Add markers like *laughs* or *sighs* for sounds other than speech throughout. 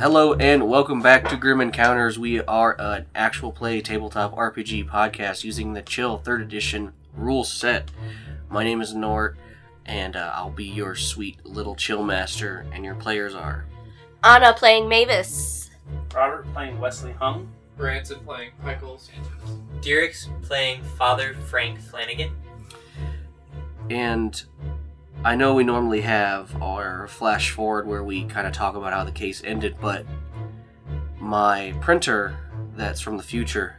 Hello and welcome back to Grim Encounters. We are an actual play tabletop RPG podcast using the Chill 3rd Edition rule set. My name is Nort, and uh, I'll be your sweet little chill master, and your players are. Anna playing Mavis. Robert playing Wesley Hung. Branson playing Michael Sanchez. Derek's playing Father Frank Flanagan. And I know we normally have our flash forward where we kind of talk about how the case ended, but my printer that's from the future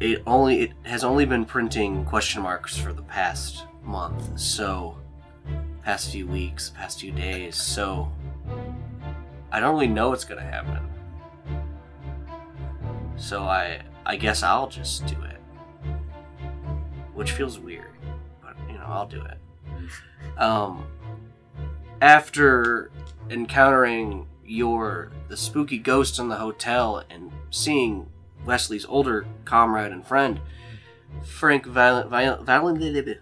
it only it has only been printing question marks for the past month. So past few weeks past few days so i don't really know what's gonna happen. So i i guess i'll just do it. Which feels weird but you know i'll do it um after encountering your the spooky ghost in the hotel and seeing Wesley's older comrade and friend, Frank Violent, Violent, Violent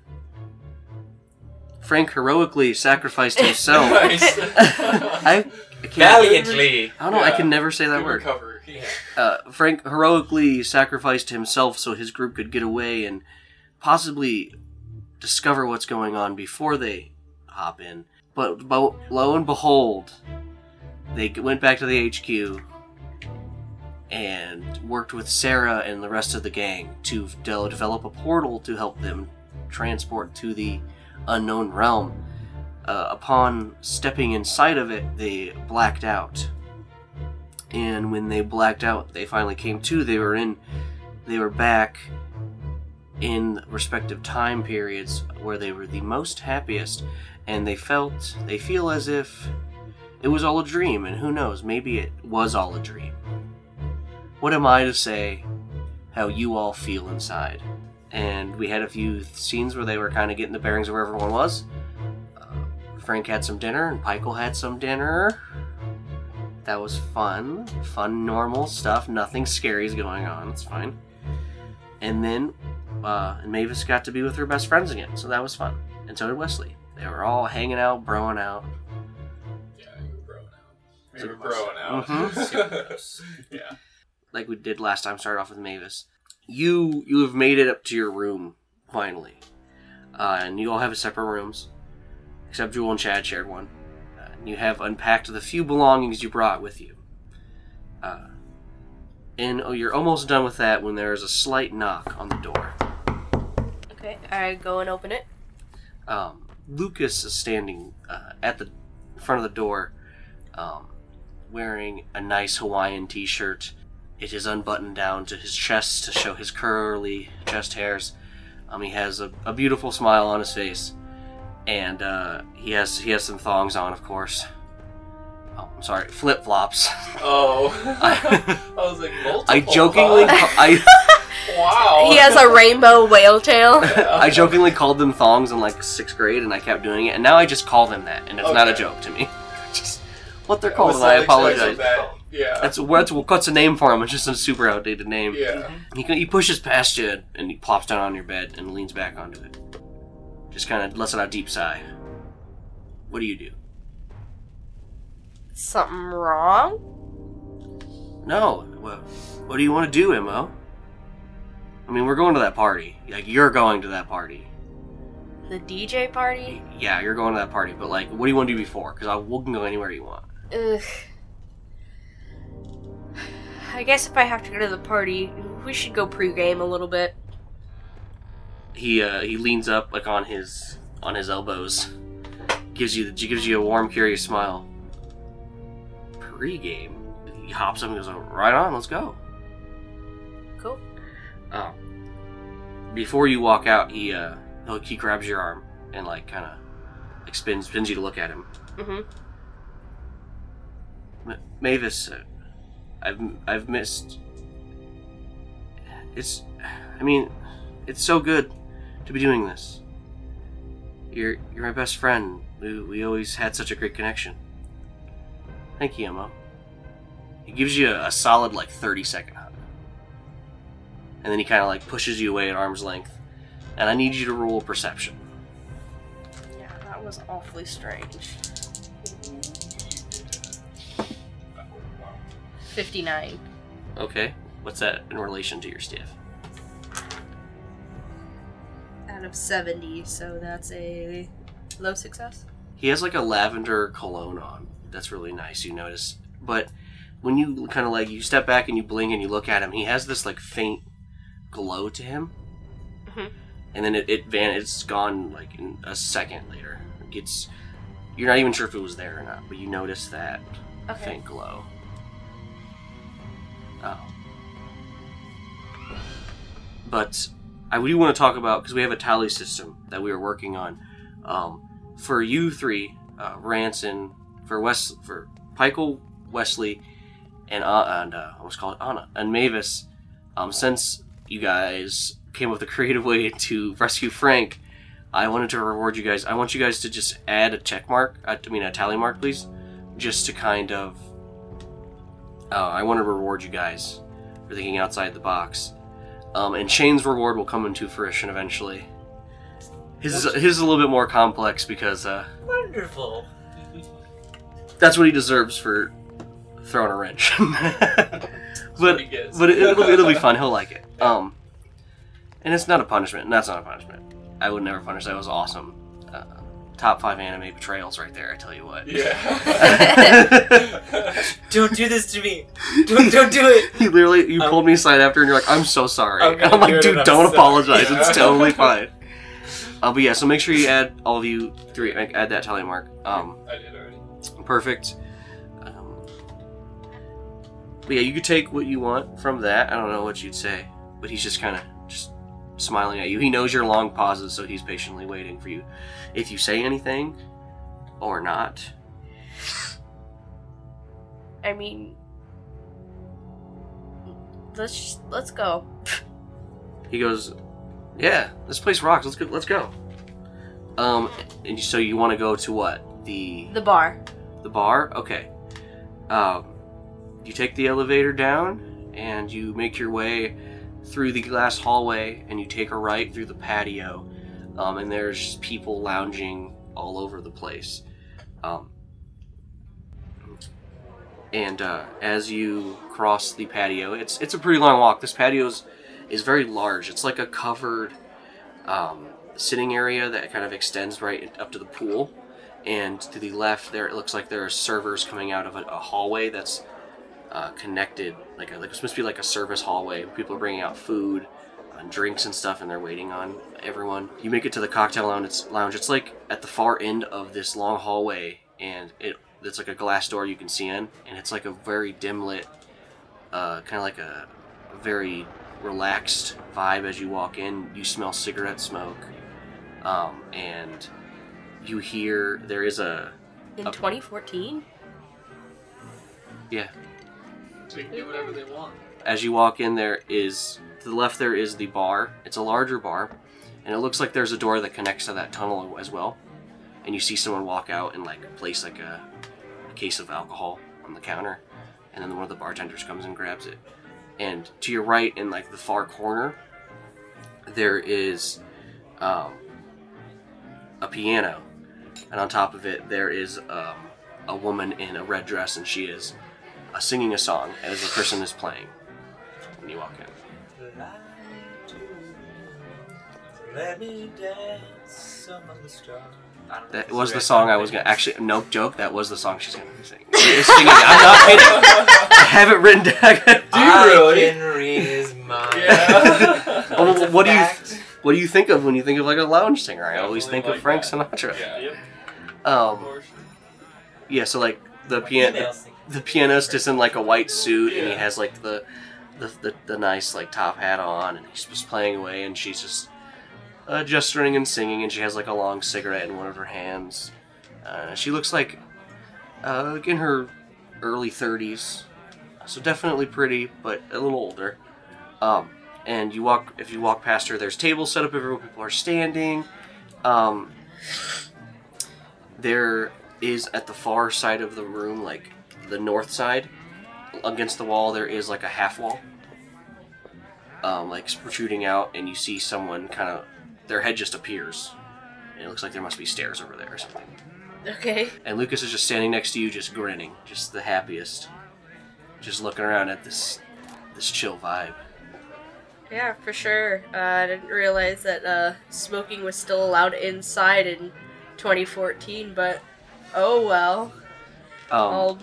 Frank heroically sacrificed himself. *laughs* *laughs* I, I can't, Valiantly. I don't know. I can never say that Good word. Yeah. Uh, Frank heroically sacrificed himself so his group could get away and possibly discover what's going on before they hop in. But, but lo and behold, they went back to the HQ and worked with Sarah and the rest of the gang to de- develop a portal to help them transport to the unknown realm. Uh, upon stepping inside of it, they blacked out. And when they blacked out, they finally came to. They were in, they were back in respective time periods where they were the most happiest, and they felt, they feel as if it was all a dream. And who knows, maybe it was all a dream. What am I to say how you all feel inside? And we had a few scenes where they were kind of getting the bearings of where everyone was. Uh, Frank had some dinner, and Pikel had some dinner. That was fun. Fun, normal stuff. Nothing scary is going on. It's fine. And then uh, and Mavis got to be with her best friends again, so that was fun. And so did Wesley. They were all hanging out, broing out. Yeah, you were growing out. Very You were much so. growing out. *laughs* Mhm. yeah. like we did last time. Started off with Mavis. You you have made it up to your room finally, uh, and you all have separate rooms, except Jewel and Chad shared one. Uh, and you have unpacked the few belongings you brought with you. Uh, and oh, you're almost done with that when there is a slight knock on the door. Okay, I go and open it. um, Lucas is standing uh, at the front of the door, um, wearing a nice Hawaiian T-shirt. It is unbuttoned down to his chest to show his curly chest hairs. Um, he has a, a beautiful smile on his face, and uh, he has he has some thongs on, of course. Oh, I'm sorry, flip flops. Oh. *laughs* I- *laughs* I was like, multiple. I jokingly huh? I Wow. He has a rainbow whale tail. *laughs* I jokingly called them thongs in like sixth grade, and I kept doing it, and now I just call them that, and it's not a Okay. joke to me. *laughs* just what they're called, was and I apologize. Yeah. That's what's what's a name for him. It's just a super outdated name. yeah. He he pushes past you and he plops down on your bed and leans back onto it. Just kind of lets out a deep sigh. What do you do? Something wrong? No. Well, what do you want to do, Mo? I mean, we're going to that party. Like you're going to that party. The DJ party? Yeah, you're going to that party. But like, what do you want to do before? Because I we can go anywhere you want. Ugh. I guess if I have to go to the party, we should go pregame a little bit. He uh, he leans up like on his on his elbows, gives you gives you a warm, curious smile. Pre-game, he hops up and goes, "Right on, let's go." Um, before you walk out, he uh, he'll- he grabs your arm and like kind of like spins spins you to look at him. Mm-hmm. M- Mavis, uh, I've I've missed. It's, I mean, it's so good to be doing this. You're you're my best friend. We we always had such a great connection. Thank you, Emma. He gives you a, a solid like thirty second and then he kind of like pushes you away at arm's length. And I need you to roll perception. Yeah, that was awfully strange. Fifty-nine. Okay, what's that in relation to your stiff? Out of seventy, so that's a low success. He has like a lavender cologne on. That's really nice. You notice, but when you kind of like you step back and you blink and you look at him, he has this like faint glow to him, Mhm. and then it, it van it's gone like in a second later. It gets you're not even sure if it was there or not, but you notice that Okay. faint glow. Oh. But I do want to talk about because we have a tally system that we are working on. Um, for you three, uh, Ranson, for West, for Pikel, Wesley, and uh, and uh, I almost call it Anna and Mavis. Um, since you guys came up with a creative way to rescue Frank, I wanted to reward you guys. I want you guys to just add a check mark. I mean, a tally mark, please, just to kind of. Uh, I want to reward you guys for thinking outside the box. Um, and Shane's reward will come into fruition eventually. His is, his is a little bit more complex because uh, Wonderful. that's what he deserves for throwing a wrench. *laughs* but but it, it'll, it'll be *laughs* fun. He'll like it. Um, and it's not a punishment. and That's not a punishment. I would never punish. That was awesome. Uh, top five anime betrayals right there. I tell you what. Yeah. *laughs* Don't do this to me. Don't don't do it. *laughs* You literally you Um, pulled me aside after, and you're like, "I'm so sorry." I'm *laughs* And I'm like, do it "Dude, and I'm don't sorry." apologize. Yeah. It's totally fine." Uh, but yeah, so make sure you add all of you three. Add that tally mark. Um, I did already. perfect. Um, but yeah, you could take what you want from that. I don't know what you'd say, but he's just kind of just smiling at you. He knows your long pauses, so he's patiently waiting for you. If you say anything or not, I mean, let's let's go. he goes, "Yeah, this place rocks. Let's go. Let's go." Um, and so you want to go to what the The bar. the bar? Okay. Um, you take the elevator down and you make your way through the glass hallway and you take a right through the patio. Um, and there's people lounging all over the place. Um, and uh, as you cross the patio, it's it's a pretty long walk. This patio is, is very large. It's like a covered um, sitting area that kind of extends right up to the pool and to the left there it looks like there are servers coming out of a, a hallway that's uh, connected like, a, like it's supposed to be like a service hallway people are bringing out food and drinks and stuff and they're waiting on everyone you make it to the cocktail lounge it's lounge it's like at the far end of this long hallway and it it's like a glass door you can see in and it's like a very dim lit uh, kind of like a, very relaxed vibe as you walk in you smell cigarette smoke um, and you hear there is a In Okay. 2014? yeah You can do whatever they want. as you walk in there is to the left there is the bar. It's a larger bar and it looks like there's a door that connects to that tunnel as well. And you see someone walk out and like place like a, a case of alcohol on the counter. And then one of the bartenders comes and grabs it. And to your right in like the far corner there is um, a piano. And on top of it there is um, a woman in a red dress and she is uh, singing a song as the person is playing when you walk in Let me dance among the stars. I don't know if that was the song i was gonna actually no joke that was the song she's gonna be singing she singing i'm not kidding i have it written down *laughs* Do you I really? can read his mind. Yeah. It's *laughs* a what do you what do you think of when you think of like a lounge singer i always think Definitely of frank like Sinatra yeah. Yep. Um, yeah, so like the piano, the pianist is in like a white suit and he has like the the, the, the nice like top hat on and he's just playing away and she's just uh, gesturing and singing and she has like a long cigarette in one of her hands. Uh, she looks like uh, like in her early 30s, so definitely pretty but a little older. Um, and you walk if you walk past her, there's tables set up everywhere. People are standing. Um, there is at the far side of the room, like the north side, against the wall, there is like a half wall, um, like protruding out, and you see someone kind of their head just appears. And it looks like there must be stairs over there or something. Okay. And Lucas is just standing next to you, just grinning, just the happiest, just looking around at this this chill vibe. Yeah, for sure. Uh, I didn't realize that uh, smoking was still allowed inside in 2014, but oh well. Um, I'll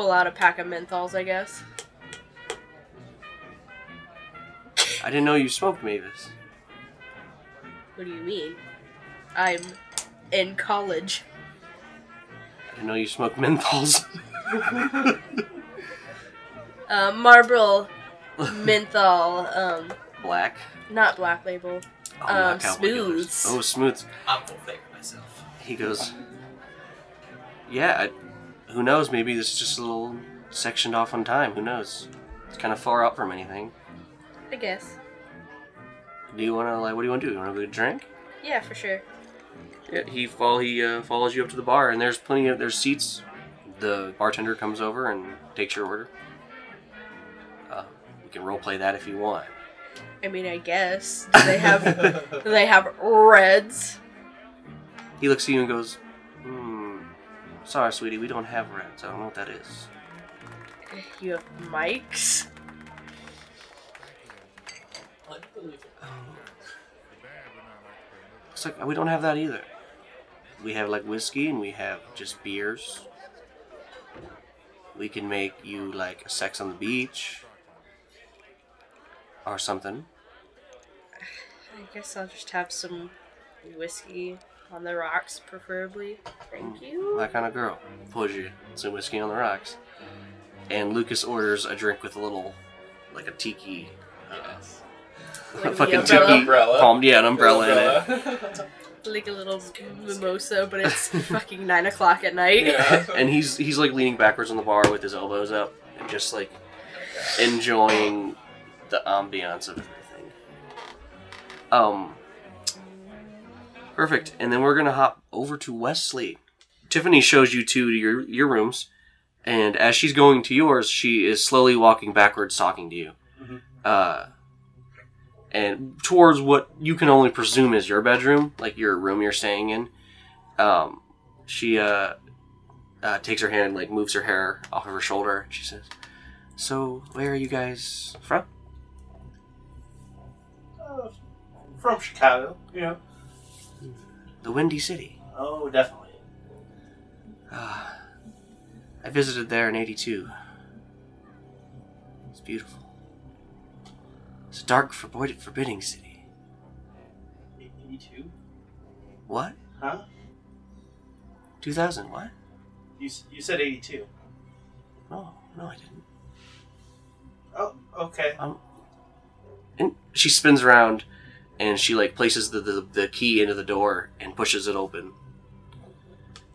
pull out a pack of menthols, I guess. I didn't know you smoked Mavis. What do you mean? I'm in college. I didn't know you smoked menthols. *laughs* Uh, Marlboro *laughs* menthol, um, Black. not black label. Oh, Um, not Cowboy Killers. Smooths. Oh, smooths. I'm full fake myself. He goes, Yeah, I, who knows? Maybe this is just a little sectioned off on time. Who knows? It's kind of far out from anything. I guess. Do you want to like? What do you want to do? You want to go get a drink? Yeah, for sure. Yeah, he fall. He uh, follows you up to the bar, and there's plenty of there's seats. The bartender comes over and takes your order. Uh, we can role play that if you want. I mean, I guess. Do they have do they have *laughs* reds? He looks at you and goes, "Hmm, sorry, sweetie, we don't have reds. I don't know what that is." You have mics. I believe it. It's like we don't have that either. We have like whiskey and we have just beers. We can make you like a sex on the beach or something. I guess I'll just have some whiskey on the rocks, preferably. Thank you. That kind of girl. Pulls you some whiskey on the rocks. And Lucas orders a drink with a little, like a tiki, Yes. Like fucking tiki Umbrella. palm, yeah, an umbrella, in it. *laughs* Like a little mimosa, but it's *laughs* fucking nine o'clock at night. yeah. *laughs* And he's he's like leaning backwards on the bar with his elbows up and just like enjoying the ambiance of everything. Um, perfect. And then we're gonna hop over to Wesley. Tiffany shows you two to your your rooms, and as she's going to yours, she is slowly walking backwards, talking to you. Mhm. Uh, and towards what you can only presume is your bedroom, like your room you're staying in. Um, she uh, uh, takes her hand and like moves her hair off of her shoulder. She says, "So, where are you guys from?" Uh, from Chicago, you know. The Windy City. Oh, definitely. Ah, I visited there in '82. It's beautiful. It's a dark, forbid- forbidding city. 82? What? Huh? 2000? What? You, you said 82. No, no, I didn't. Oh, okay. And she spins around, and she like places the, the, the key into the door and pushes it open.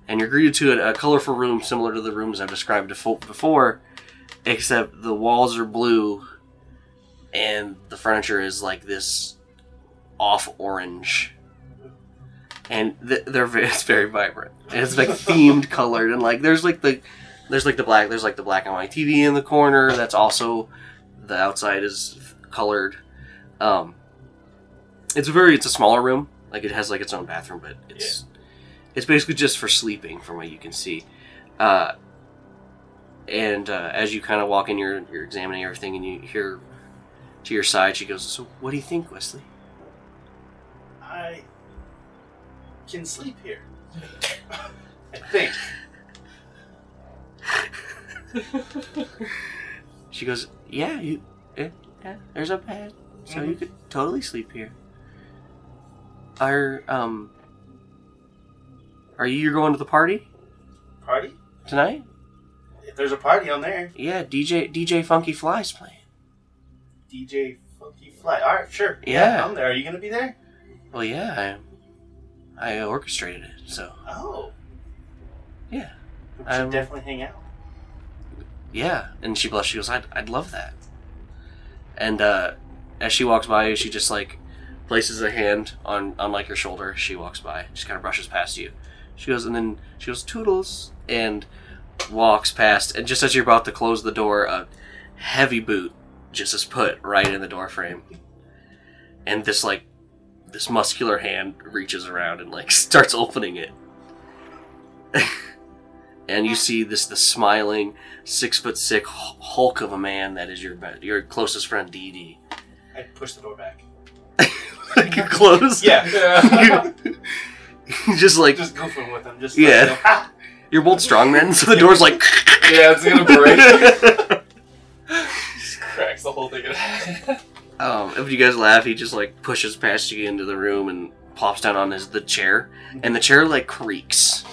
And you're greeted to a, a colorful room similar to the rooms I've described before, except the walls are blue, and the furniture is like this off orange. And th- they're very, *laughs* it's very vibrant. And it's like themed colored, and like there's like the there's like the black there's like the black and white TV in the corner. That's also the outside is colored. Um, it's a very it's a smaller room. Like it has like its own bathroom, but it's it's basically just for sleeping, from what you can see. Uh, and uh, as you kind of walk in, you're you're examining everything, and you hear to your side. She goes, "So what do you think, Wesley?" I can sleep here. *laughs* I think. *laughs* She goes, "Yeah, you, yeah, yeah there's a bed, so you could totally sleep here." Our um, Are you going to the party Party? tonight? If there's a party on there, Yeah, DJ DJ Funky Fly's playing. DJ Funky Fly. All right, sure. Yeah. I'm there. Are you gonna be there? Well, yeah, I I orchestrated it, so Oh, yeah, we should I'm- definitely hang out. yeah. And she blushed. She goes, "I'd I'd love that." And uh, as she walks by you, she just like places a hand on on like your shoulder. She walks by, just kind of brushes past you. She goes, and then she goes, "Toodles," and walks past. And just as you're about to close the door, a heavy boot just is put right in the door frame, and this like this muscular hand reaches around and like *laughs* starts opening it. *laughs* and you see this the smiling six foot six hulk of a man that is your your closest friend Dee Dee. I push the door back. *laughs* like you're close. Yeah. *laughs* Just like just goofing with them. Just Yeah. Like, "Ah!" you're both strongmen, so the door's like. Yeah, it's gonna break. *laughs* Just cracks the whole thing in um, if you guys laugh, he just like pushes past you into the room and plops down on his the chair, and the chair like creaks,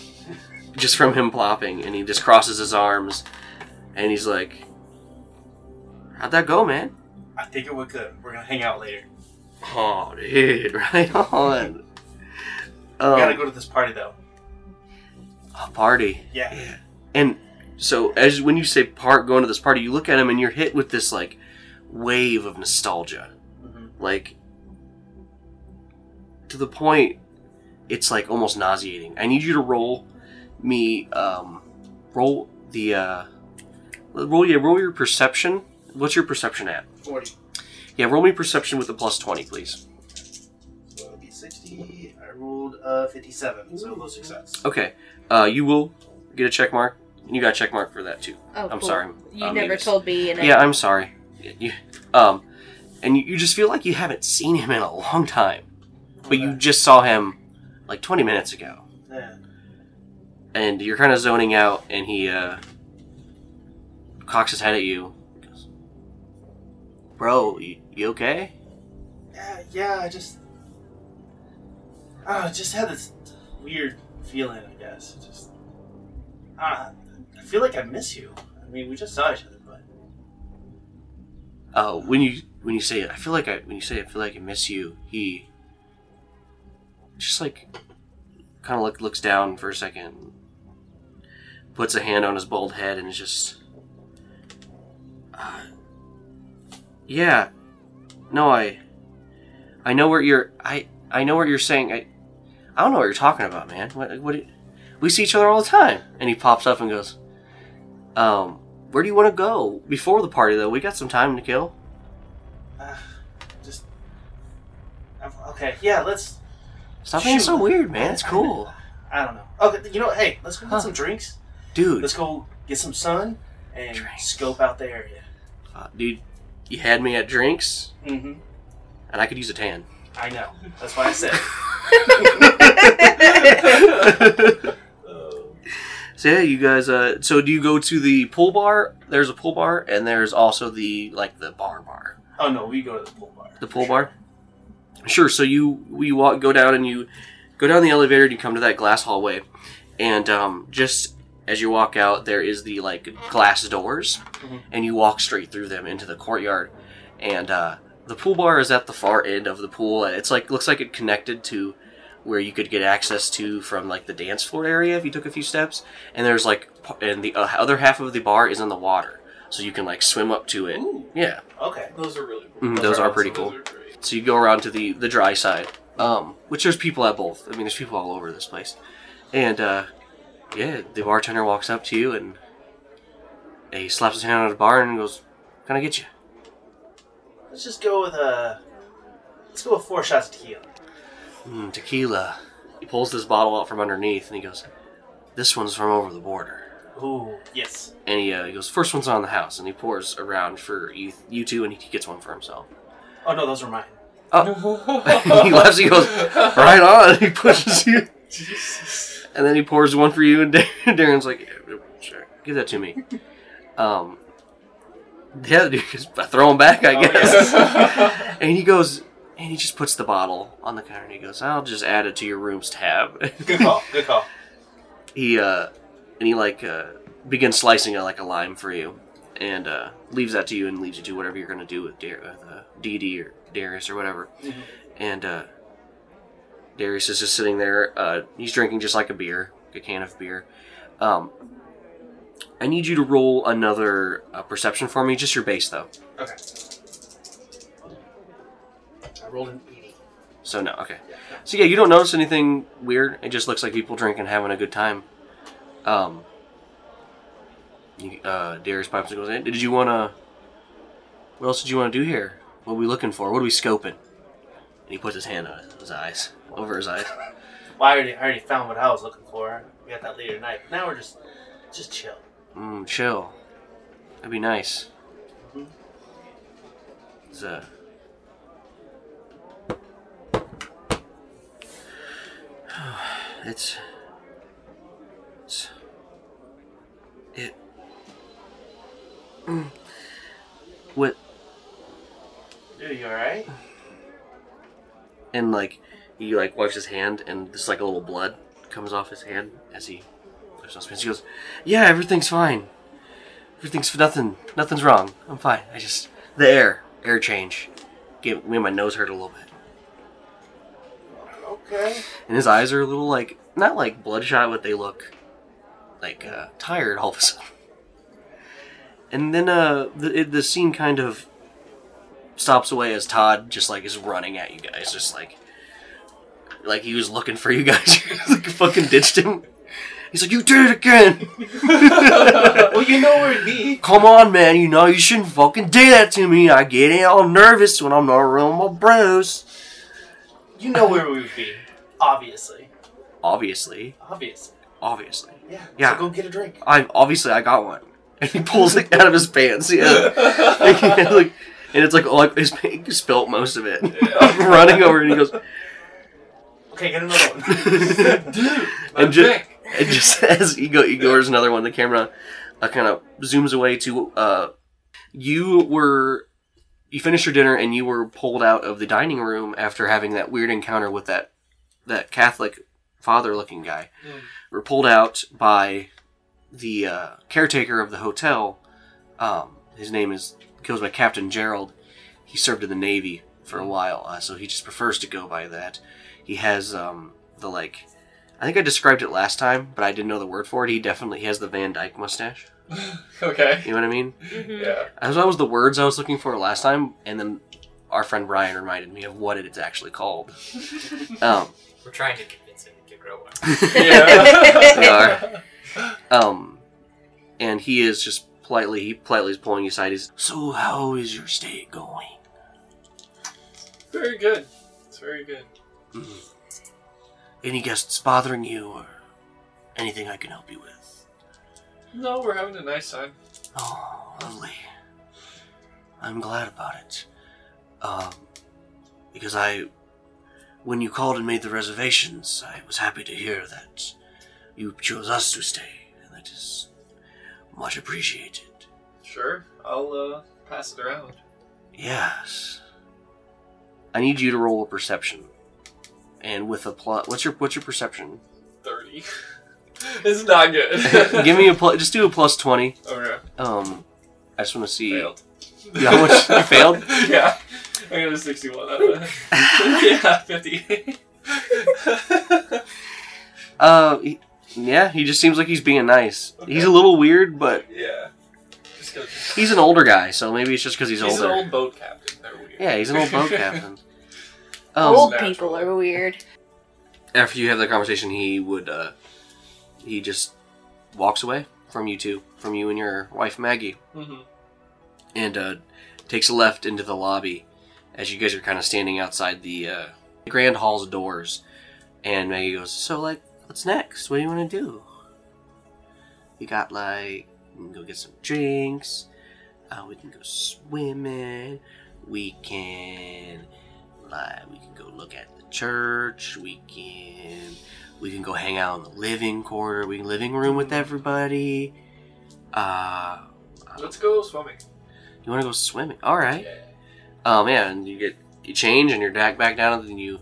just from him plopping, and he just crosses his arms, and he's like, "How'd that go, man?" I think it went good. We're gonna hang out later. Oh, *laughs* dude, right on. We gotta Um, go to this party though. a party. Yeah. Yeah. And so as when you say part going to this party, you look at him and you're hit with this like wave of nostalgia. Mhm. Like to the point it's like almost nauseating. I need you to roll me um roll the uh roll yeah, roll your perception. What's your perception at? Forty. Yeah, roll me perception with a plus twenty, please. So it'll be sixty. I rolled uh fifty-seven, so low success. Okay. Uh you will get a check mark. You got a check mark for that too. Oh, I'm cool. sorry, You uh, never Mavis. told me. And Yeah, I'm sorry. You, um, and you, you just feel like you haven't seen him in a long time, but you just saw him like 20 minutes ago, Yeah. and you're kind of zoning out, and he uh, cocks his head at you. Bro, you, you okay? Yeah, yeah, I just. Oh, I just had this weird feeling, I guess. Just. Uh, I feel like I miss you. I mean, we just saw each other, but. Oh, when you when you say it, I feel like I when you say I feel like I miss you. He just like kind of look, looks down for a second, puts a hand on his bald head, and is just. Uh, yeah, no, I. I know what you're. I I know what you're saying. I. I don't know what you're talking about, man. What? What? We see each other all the time. And he pops up and goes, um, where do you want to go before the party though? We got some time to kill. Uh, just. Okay, yeah, let's. Stop being so weird, man. It's cool, *laughs* I don't know. Okay, you know? Hey, let's go get Huh. some drinks. dude. Let's go get some sun and Drinks. scope out the area. Uh, dude, you had me at drinks, Mm-hmm. and I could use a tan. I know. That's why I said. *laughs* So yeah, you guys. Uh, so do you go to the pool bar? There's a pool bar, and there's also the like the bar bar. oh no, we go to the pool bar. The pool bar. Sure. So you we walk go down and you go down the elevator and you come to that glass hallway, and um, just as you walk out, there is the like glass doors, Mhm. and you walk straight through them into the courtyard, and uh, the pool bar is at the far end of the pool. It's like looks like it connected to where you could get access to from like the dance floor area if you took a few steps, and there's like and the uh, other half of the bar is in the water, so you can like swim up to it. Ooh. Yeah. Okay. Those are really cool. Mhm, those are awesome. pretty cool. Those are. So you go around to the the dry side, um, which there's people at both. I mean, there's people all over this place, and uh, yeah, the bartender walks up to you and he slaps his hand on the bar and goes, "Can I get you?" Let's just go with a. Let's go with four shots of tequila. Mm, tequila. He pulls this bottle out from underneath and he goes, "This one's from over the border." Ooh, yes. And he, uh, he goes, first one's on the house," and he pours around for you, you two, and he gets one for himself. Oh no, those are mine. Oh, *laughs* he laughs. He goes, "Right on." *laughs* He pushes you. Jesus. And then he pours one for you, and *laughs* Darren's like, "Yeah, "Sure, give that to me." Um, yeah, dude, just throw him back, I Oh, guess. yeah. *laughs* and he goes, and he just puts the bottle on the counter, and he goes, "I'll just add it to your room's tab." Good call. Good call. *laughs* he uh, and he like uh, begins slicing it like a lime for you, and uh, leaves that to you and leaves you to whatever you're gonna do with, Dar- with uh, Dee or Darius or whatever. And uh, Darius is just sitting there. Uh, he's drinking just like a beer, a can of beer. Um, I need you to roll another uh, perception for me, just your base though. Okay. I rolled an 80. So no, okay. So yeah, you don't notice anything weird. It just looks like people drinking, having a good time. Um, you, uh, Darius pipes and goes in. Did you want to? What else did you want to do here? What are we looking for? What are we scoping? And he puts his hand on his eyes, over his eyes. *laughs* Well, I already, I already found what I was looking for. We got that later tonight. Now we're just, just chill. Mm, chill. That'd be nice. Mhm. It's, uh, *sighs* it's, it's, it, Mm. what, Dude, you alright? and like, he like wipes his hand, and just like a little blood comes off his hand as he wipes off his hands. He goes, "Yeah, everything's fine. Everything's for nothing. Nothing's wrong. I'm fine. I just the air, air change, gave me my nose hurt a little bit, Okay. and his eyes are a little like not like bloodshot, but they look like uh, tired all of a sudden. And then uh, the the scene kind of stops away as Todd just like is running at you guys, just like like he was looking for you guys. *laughs* like fucking ditched him. He's like, "You did it again! *laughs* well, you know where he. *laughs* Come on, man! You know you shouldn't fucking do that to me. I get all nervous when I'm not around my bros." You know where we would be. Obviously. Obviously, Obviously. obviously, Yeah. Yeah. So go get a drink. I obviously I got one, and he pulls it out of his pants. Yeah, like, and it's like like his he spilt most of it. running over, and he goes, Okay, get another one. *laughs* Dude, And ju- and just *laughs* as he go, he goes another one. The camera uh, kind of zooms away to uh, you were you finished your dinner and you were pulled out of the dining room after having that weird encounter with that that Catholic father looking guy. Mm. Were pulled out by the uh, caretaker of the hotel. Um, his name is goes by Captain Gerald. He served in the Navy for a while, uh, so he just prefers to go by that. He has um, the like. I think I described it last time, but I didn't know the word for it. He definitely he has the Van Dyke mustache. *laughs* Okay. You know what I mean? Mhm. Yeah. As that was the words I was looking for last time, and then our friend Brian reminded me of what it's actually called. *laughs* Um, We're trying to convince him to grow one. Yeah. *laughs* They are. um, and he is just politely he politely is pulling you aside. He's so how is your stay going? Very good. It's very good. Mhm. Any guests bothering you or anything I can help you with? No, we're having a nice time. Oh, lovely. I'm glad about it. Um, because I, when you called and made the reservations, I was happy to hear that you chose us to stay, and that is much appreciated. Sure. I'll uh, pass it around. Yes. I need you to roll a perception, and with a plus, what's your what's your perception? Thirty. *laughs* it's not good. *laughs* Give me a plus. Just do a plus twenty. Okay. Um, I just want to see. Failed. Yeah, how much- you failed? *laughs* Yeah. I got a 61 out yeah, 50. Uh, he, yeah, he just seems like he's being nice. Okay. He's a little weird, but yeah. He's an older guy, so maybe it's just because he's, He's older. He's an old boat captain. They're weird. Yeah, he's an old boat captain. Um, Old natural. people are weird. after you have that conversation, he would, uh, he just walks away from you two, from you and your wife Maggie, hmm and uh, takes a left into the lobby as you guys are kind of standing outside the uh, grand hall's doors. And Maggie goes, "So, like, what's next? What do you want to do? We got like, we can go get some drinks. Uh, we can go swimming. We can, like, we can go look at the church. We can, we can go hang out in the living quarter. We can living room with everybody. Uh, Let's go swimming. you want to go swimming? All right. Yeah. Um, yeah, and you get you change and you're back back down, and then you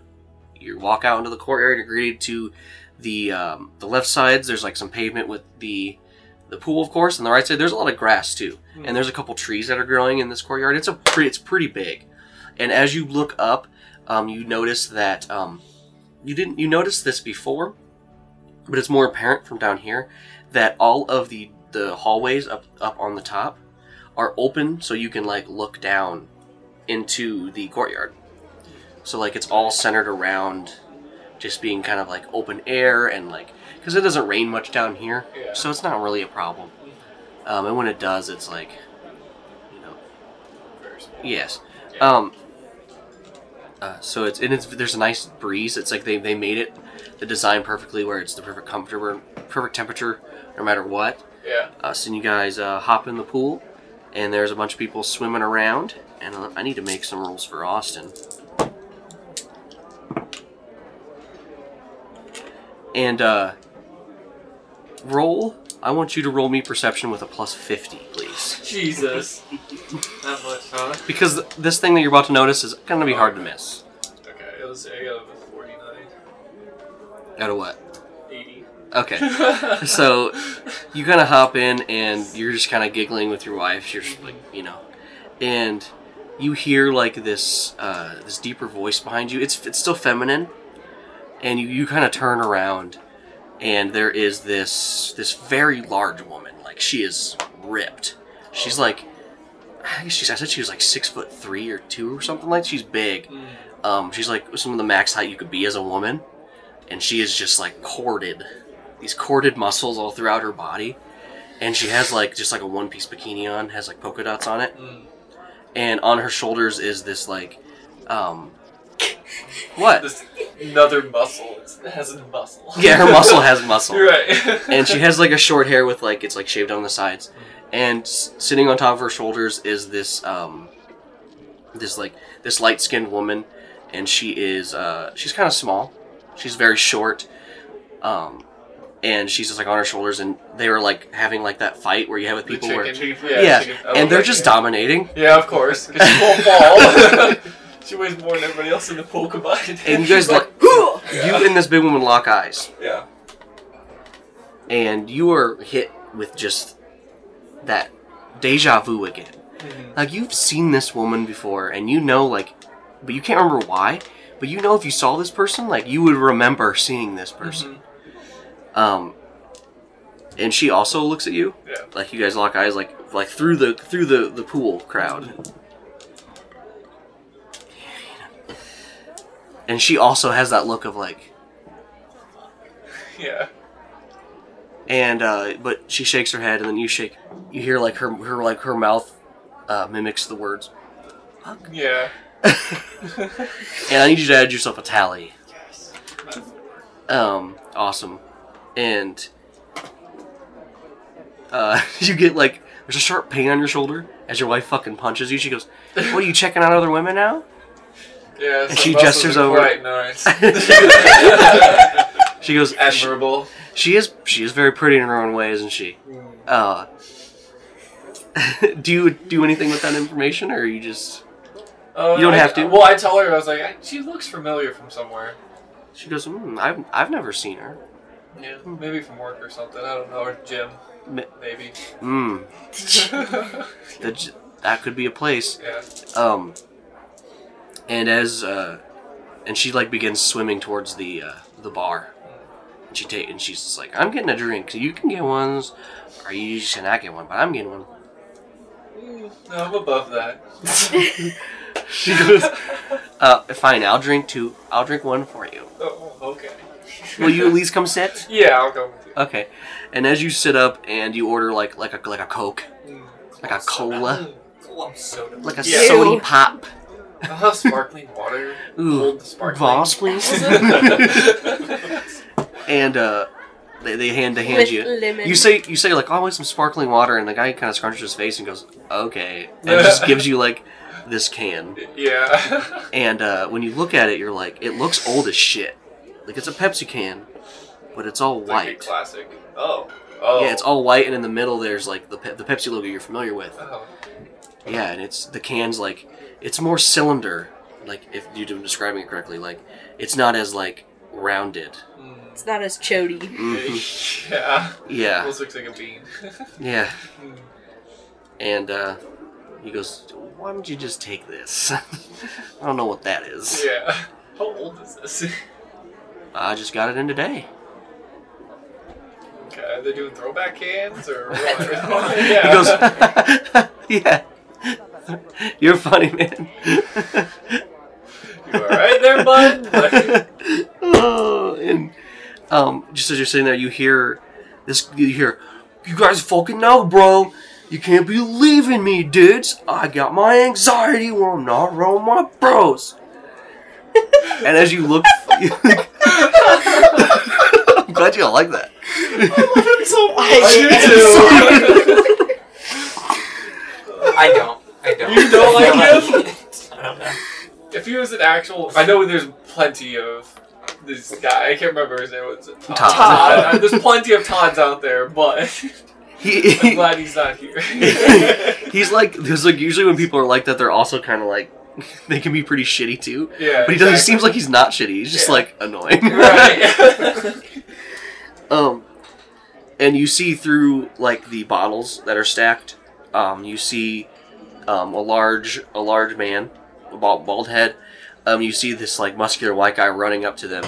you walk out into the courtyard. You're greeted to the um, the left sides there's like some pavement with the the pool, of course, and the right side there's a lot of grass too, and there's a couple trees that are growing in this courtyard. It's a pretty it's pretty big, and as you look up, um, you notice that um, you didn't you noticed this before, but it's more apparent from down here that all of the the hallways up up on the top are open so you can like look down into the courtyard. So like it's all centered around just being kind of like open air and like because it doesn't rain much down here, Yeah. so it's not really a problem. Um, and when it does, it's like, you know, yes. Um, uh, so it's and it's there's a nice breeze. It's like they, they made it the design perfectly where it's the perfect comfortable perfect temperature no matter what. Yeah. Uh, so you guys uh, hop in the pool, and there's a bunch of people swimming around. And uh, I need to make some rules for Austin. And uh, roll. I want you to roll me perception with a plus fifty, please, Jesus. *laughs* Not because this thing that you're about to notice is gonna be hard to miss. Okay, it was I got a 49. Out of what? 80. Okay. *laughs* so you kind of hop in and you're just kind of giggling with your wife. You're just like, you know, and you hear like this uh, this deeper voice behind you. It's it's still feminine, and you, you kind of turn around, and there is this this very large woman. Like she is ripped. She's like, I guess she's I said she was like six foot three or two or something like. She's big. Mm. Um, she's like some of the max height you could be as a woman, and she is just like corded, these corded muscles all throughout her body, and she has like just like a one piece bikini on, has like polka dots on it, Mm. and on her shoulders is this like, um, what? This another muscle. It has a muscle. Yeah, her muscle has *laughs* muscle. You're right. and she *laughs* has like a short hair with like it's like shaved on the sides and s- sitting on top of her shoulders is this um this like this light skinned woman and she is uh she's kind of small she's very short um and she's just like on her shoulders and they were like having like that fight where you have with people where yeah, chicken. I love and they're that just game. dominating Yeah, of course. Because she won't fall. *laughs* she weighs more than everybody else in the pool combined. and you guys *laughs* She's like *gasps* you and this big woman lock eyes Yeah. and you are hit with just that deja vu again Mhm. Like you've seen this woman before, and you know, like, but you can't remember why. But you know, if you saw this person, like, you would remember seeing this person. Um, and she also looks at you, Yeah. like you guys lock eyes, like, like through the through the the pool crowd. And she also has that look of like, Yeah. And uh, but she shakes her head, and then you shake. You hear like her her like her mouth uh, mimics the words. Yeah. *laughs* And I need you to add yourself a tally. Yes. Um, awesome. And uh, *laughs* you get like there's a sharp pain on your shoulder as your wife fucking punches you. She goes, "What are you checking out other women now?" Yeah. And she gestures over. Quite nice. *laughs* She goes, "She, Admirable. She is she is very pretty in her own way, isn't she?" Uh, *laughs* do you do anything with that information, or you just? Oh, You don't I- have to. Well, I tell her I was like, she looks familiar from somewhere. She goes, mm, "I've I've never seen her." Yeah. Maybe from work or something. I don't know. Or gym. Maybe. Hmm, *laughs* that that could be a place. yeah. Um, and as uh, and she like begins swimming towards the uh, the bar, she take and she's just like, "I'm getting a drink. You can get ones, or you just cannot get one, but I'm getting one." Mm, No, I'm above that. *laughs* She goes, "Uh, fine. I'll drink two. I'll drink one for you. Oh, okay. Will you at *laughs* least come sit?" Yeah, I'll go with you. Okay. And as you sit up and you order like like a like a coke, Mm. like a cola, Club soda. like a Yeah. sody pop. I'll have sparkling water. Ooh, Hold the sparkling. Voss, please. *laughs* and uh, they, they hand to hand With you. lemon. You say you say like, "Oh, I want some sparkling water," and the guy kind of scrunches his face and goes, "Okay," and just *laughs* gives you like this can. yeah. *laughs* And uh, when you look at it, you're like, it looks old as shit. Like it's a Pepsi can, but it's all It's like a white. classic. Oh. Oh. Yeah, it's all white, and in the middle there's like the Pe- the Pepsi logo you're familiar with. Oh. Yeah, and it's the can's like it's more cylinder. Like if you're describing it correctly, like it's not as like rounded. It's not as chody. Mhm. *laughs* Yeah. Yeah, Almost looks like a bean. *laughs* yeah. And uh, he goes, "Why don't you just take this? *laughs* I don't know what that is. yeah. How old is this? I just got it in today." Okay, are they doing throwback cans or what? He yeah. goes, "Yeah, you're funny, man." You are alright there, bud? oh, and um, just as you're sitting there, you hear this. You hear, "You guys fucking know, bro. You can't be leaving me, dudes. I got my anxiety when I'm not around my bros." *laughs* and as you look, *laughs* I'm glad you don't like that. I do too. I don't. I don't. You don't like *laughs* I him? I don't know. if he was an actual, I know there's plenty of this guy. I can't remember his name. Was it Todd? Todd. Todd. Uh, There's plenty of Todds out there, but *laughs* He, I'm *laughs* glad he's not here. *laughs* he's like, there's like usually when people are like that, they're also kind of like, they can be pretty shitty too. yeah, But he doesn't. He seems like he's not shitty. He's just Yeah. like annoying. right. Um, and you see through like the bottles that are stacked. Um, you see um, a large a large man, a bald, bald head. Um, you see this like muscular white guy running up to them,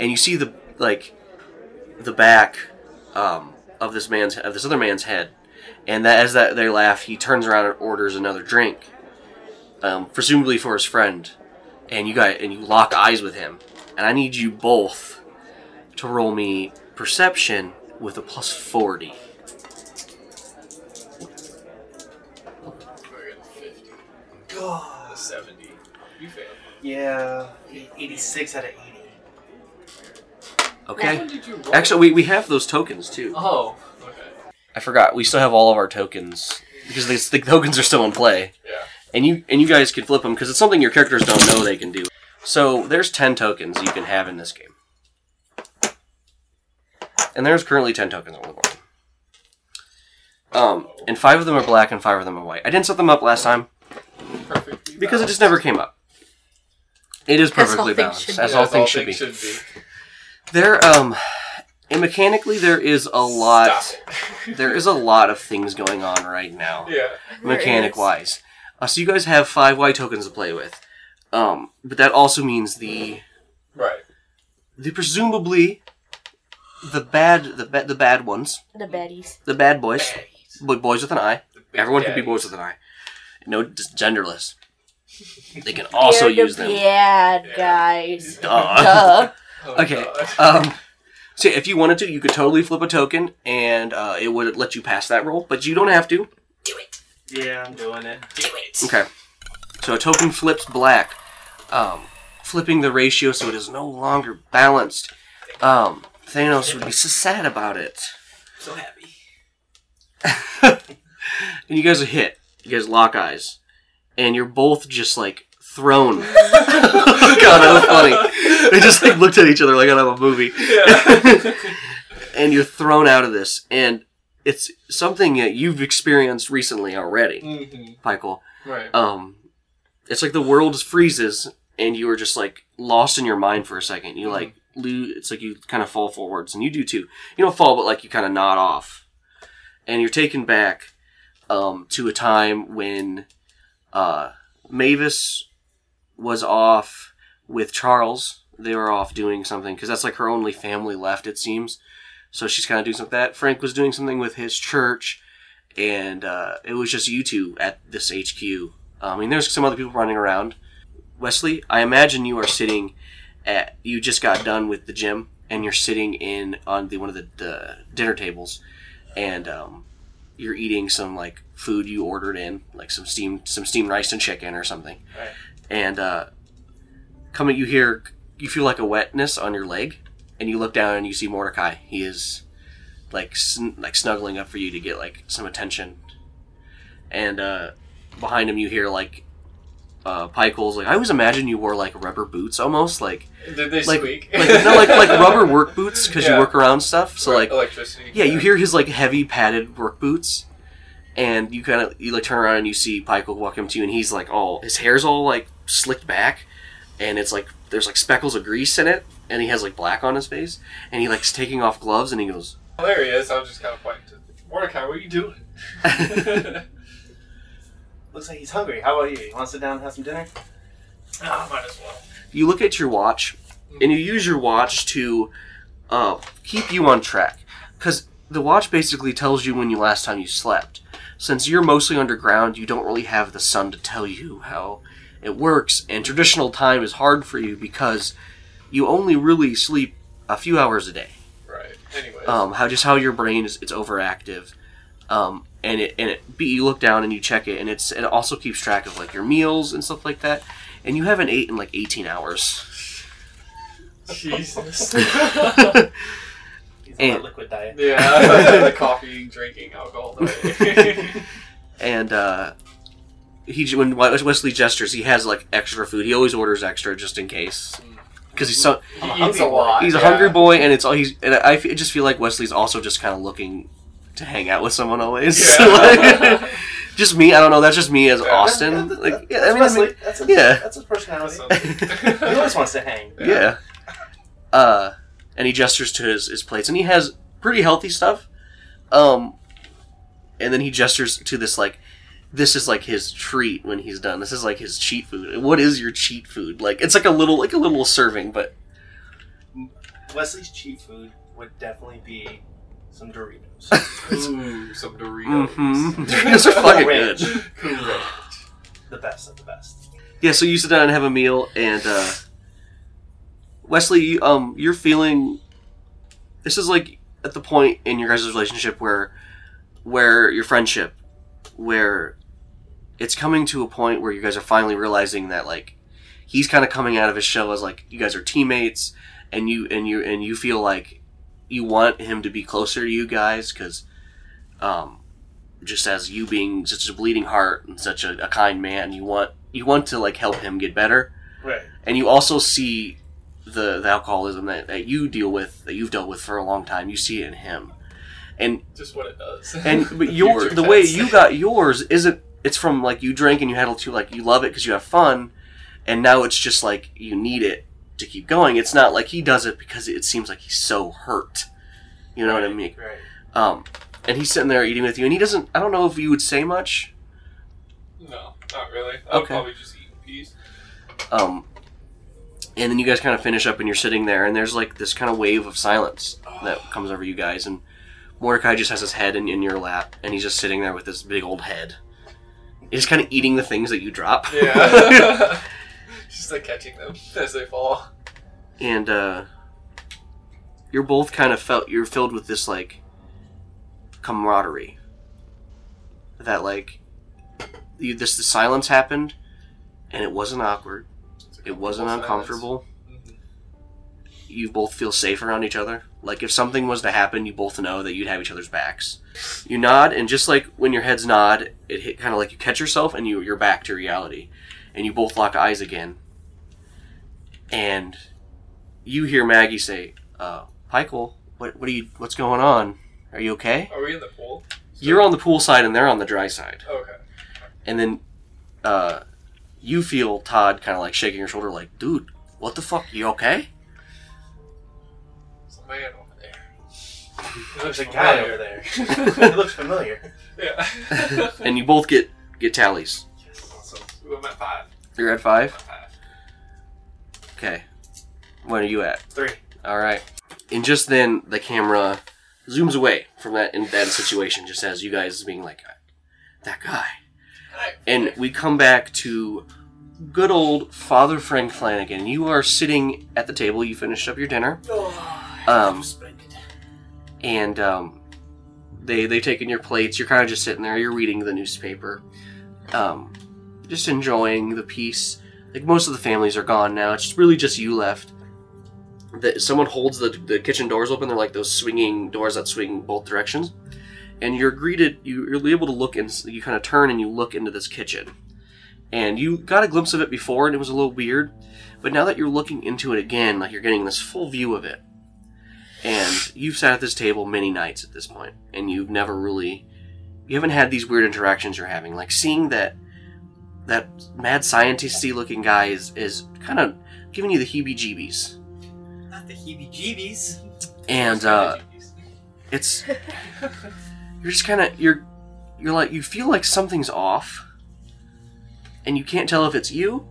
and you see the like the back um, of this man's of this other man's head. And that as that they laugh, he turns around and orders another drink, um, presumably for his friend. And you guys and you lock eyes with him. And I need you both to roll me perception with a plus 40. God. 70. You failed. Yeah, 86 out of 80. Okay. one did you roll? Actually, we, we have those tokens too. Oh, okay. I forgot. We still have all of our tokens because the, the tokens are still in play. Yeah. And you and you guys can flip them because it's something your characters don't know they can do. So there's 10 tokens you can have in this game. And there's currently 10 tokens on the board. Um, and five of them are black and five of them are white. I didn't set them up last time Perfectly because it just never came up. It is perfectly things balanced, should as all things should be. should be. There, um, and mechanically, there is a lot. *laughs* There is a lot of things going on right now, yeah. Mechanic wise. Uh, so you guys have five white tokens to play with, um, but that also means the Right. the presumably the bad the ba- the bad ones, The baddies. the bad boys, bo- boys with an eye. The big Everyone can be boys with an eye. No, just genderless. They can also They're use the them. bad Yeah. guys. *laughs* Duh. Duh. Oh, *laughs* Okay. Um, so if you wanted to, you could totally flip a token, and uh, it would let you pass that roll, but you don't have to. Do it. Yeah, I'm doing it. Do it. Okay. So a token flips black, um, flipping the ratio so it is no longer balanced. Um, Thanos would be so sad about it. So happy. *laughs* and you guys are hit. You guys lock eyes, and you're both just like thrown. *laughs* *laughs* God, that was funny. They just like looked at each other like out of a movie. Yeah. *laughs* and you're thrown out of this, and it's something that you've experienced recently already, hmm Michael. Right. Um, it's like the world freezes, and you are just like lost in your mind for a second. You like lose. It's like you kind of fall forwards, and you do too. You don't fall, but like you kind of nod off, and you're taken back um, to a time when uh, Mavis was off with Charles. They were off doing something because that's like her only family left, it seems. So she's kind of doing something that. Frank was doing something with his church, and uh, it was just you two at this HQ. I mean, there's some other people running around. Wesley, I imagine you are sitting at. You just got done with the gym, and you're sitting in on the one of the, the dinner tables, and um, you're eating some like food you ordered in, like some steamed some steamed rice and chicken or something. Right. And uh, coming, you hear you feel like a wetness on your leg, and you look down and you see Mordecai. He is like sn- like snuggling up for you to get like some attention. And uh, behind him, you hear like uh, Pikel's like I always imagine you wore like rubber boots almost like Did they like squeak? like no like like *laughs* rubber work boots because you work around stuff. So like electricity. yeah, you hear his like heavy padded work boots, and you kind of you like turn around and you see Pikel walk up to you, and he's like all his hair's all like slicked back, and it's like there's like speckles of grease in it and he has like black on his face, and he like's taking off gloves, and he goes, Oh, there he is. I was just kind of pointing to Mordecai. What are you doing? *laughs* Looks like he's hungry. How about you? You want to sit down and have some dinner? Ah, might as well. you look at your watch and you use your watch to uh, keep you on track because the watch basically tells you when you last time you slept since you're mostly underground you don't really have the sun to tell you how it works and traditional time is hard for you because you only really sleep a few hours a day Right. Anyways. um, how just how your brain is it's overactive um, and it and it but you look down and you check it and it's it also keeps track of like your meals and stuff like that and you haven't ate in like 18 hours Jesus. *laughs* *laughs* He's on And- a liquid diet. yeah. *laughs* *laughs* the coffee, drinking, alcohol. *laughs* and uh, he when Wesley gestures, he has like extra food. He always orders extra just in case, because he's so he eats a hungry boy. lot. he's a yeah. hungry boy, and it's all he's. And I fe- just feel like Wesley's also just kind of looking to hang out with someone always. Yeah. Like, just me. I don't know. That's just me as Yeah. Austin. that- Like, yeah, that's I mean, I Wesley. mean, that's his, yeah. that's his personality. He always wants to hang. yeah. Uh, and he gestures to his, his plates, and he has pretty healthy stuff. Um, and then he gestures to this like, this is like his treat when he's done. This is like his cheat food. What is your cheat food? Like it's like a little like a little serving, but Wesley's cheat food would definitely be some Doritos. *laughs* Ooh, some Doritos. mm-hmm. *laughs* Doritos are fucking good. Correct. the best of the best. Yeah, so you sit down and have a meal, and uh, Wesley, um, you're feeling. This is like at the point in your guys' relationship where, where your friendship, where it's coming to a point where you guys are finally realizing that like he's kind of coming out of his shell as like you guys are teammates, and you and you and you feel like you want him to be closer to you guys because, um, just as you being such a bleeding heart and such a, a kind man, you want you want to like help him get better, Right. and you also see the, the alcoholism that, that you deal with that you've dealt with for a long time. You see it in him, and Just what it does. and *laughs* but your the way you got yours isn't it's from like you drink and you had to like you love it because you have fun, and now it's just like you need it to keep going. It's not like he does it because it seems like he's so hurt. You know what I mean? Right. Um, and he's sitting there eating with you, and he doesn't. I don't know if you would say much. No, not really. I would probably just eat in peace. Um, and then you guys kind of finish up, and you're sitting there, and there's like this kind of wave of silence that comes over you guys, and Mordecai just has his head in, in your lap, and he's just sitting there with this big old head. He's kind of eating the things that you drop. Yeah. *laughs* *laughs* just like catching them as they fall. and uh, you're both kind of felt you're filled with this like camaraderie. That like you, this the silence happened, and it wasn't awkward. It wasn't Silence. uncomfortable. Mhm. You both feel safe around each other. Like if something was to happen, you both know that you'd have each other's backs. You nod, and just like when your heads nod, it hit kind of like you catch yourself, and you you're back to reality, and you both lock eyes again. And you hear Maggie say, uh, "Michael, what what are you? What's going on? Are you okay?" Are we in the pool? You're on the pool side, and they're on the dry side. Okay. And then, uh, you feel Todd kind of like shaking your shoulder, like, "Dude, what the fuck? You okay?" There's a man over there. He There's a guy familiar. over there. *laughs* he looks familiar. Yeah. And you both get get tallies. Yes. Awesome. Ooh, I'm at five. You're at five. I'm at five. Okay. What are you at? Three. All right. And just then, the camera zooms away from that in that situation, just as you guys being like, "That guy." And we come back to good old Father Frank Flanagan. You are sitting at the table. You finished up your dinner, Um, and um, they they've taken your plates. You're kind of just sitting there. You're reading the newspaper, um, just enjoying the peace. Like most of the families are gone now. It's really just you left. That someone holds the the kitchen doors open. They're like those swinging doors that swing both directions and you're greeted you, you're able to look and you kind of turn and you look into this kitchen. And you got a glimpse of it before and it was a little weird but now that you're looking into it again like you're getting this full view of it. And you've sat at this table many nights at this point and you've never really you haven't had these weird interactions you're having. Like seeing that that mad scientisty looking guy is is kind of giving you the heebie jeebies Not the heebie-jeebies. and uh, it's *laughs* you're just kind of you're you're like you feel like something's off, and you can't tell if it's you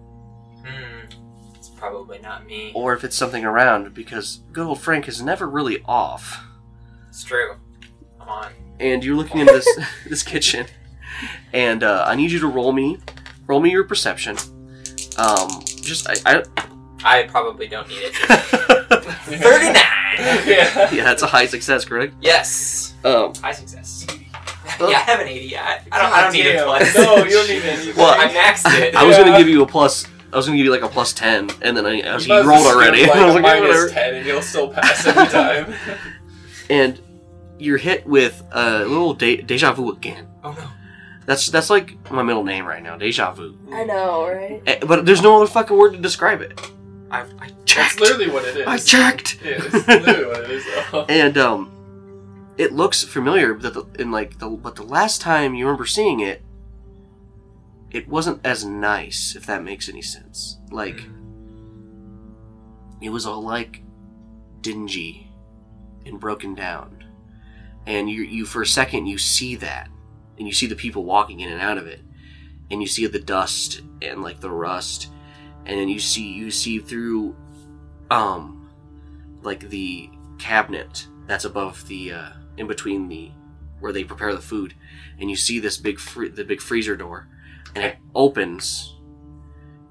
Hmm. It's probably not me. or if it's something around because good old Frank is never really off. It's true. Come on. And you're looking into this *laughs* this kitchen, and uh, I need you to roll me roll me your perception. Um, just I, I probably don't need it. *laughs* 39! yeah. yeah, that's a high success, correct? Yes. Um, High success. Oh. yeah, I have an 80. I, I don't, I don't need a plus. No, you don't need any. Well, I maxed it. I was Yeah. gonna give you a plus. I was gonna give you like a plus ten, and then I, I was, you might rolled well already. skip, *laughs* I was Like, like, a whatever. minus 10 and you'll still pass every time. *laughs* and you're hit with a little de- deja vu again. Oh no. That's that's like my middle name right now, deja vu. I know, right? Eh, But there's no other fucking word to describe it. I, I That's checked. literally what it is. I checked. Yeah, it's literally what it is. *laughs* And um, it looks familiar, but the, in like the but the last time you remember seeing it, it wasn't as nice. If that makes any sense, like it was all like dingy and broken down, and you you for a second you see that, and you see the people walking in and out of it, and you see the dust and like the rust, and then you see you see through, um, like the cabinet that's above the uh, in between the where they prepare the food, and you see this big fr- the big freezer door, and it opens,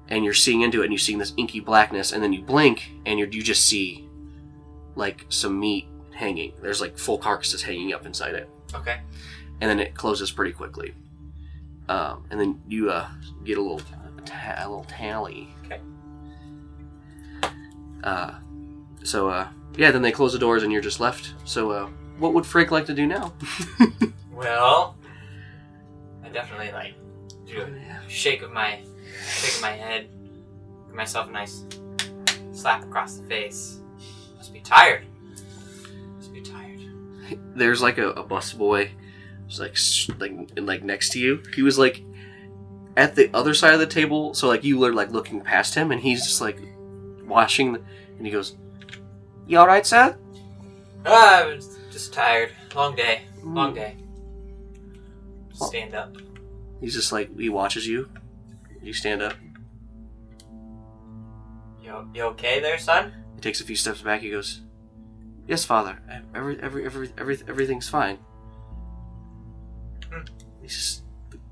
and you're seeing into it, and you're seeing this inky blackness, and then you blink, and you you just see like some meat hanging. There's like full carcasses hanging up inside it, Okay. and then it closes pretty quickly. Um, and then you uh, get a little ta- a little tally. Uh, so uh, yeah, then they close the doors and you're just left. So uh, what would Frank like to do now? *laughs* Well, I definitely like do a shake of my shake of my head, give myself a nice slap across the face. Must be tired. Must be tired. There's like a, a bus boy, like s- like like next to you. He was like at the other side of the table, so like you were like looking past him, and he's just like watching, the, and he goes, "You all right, sir?" Ah, I was just tired. Long day. Mm. Long day. Stand up. He's just like he watches you. You stand up. You, you okay there, son? He takes a few steps back. He goes, "Yes, father. Every every every every everything's fine." Hmm. He's just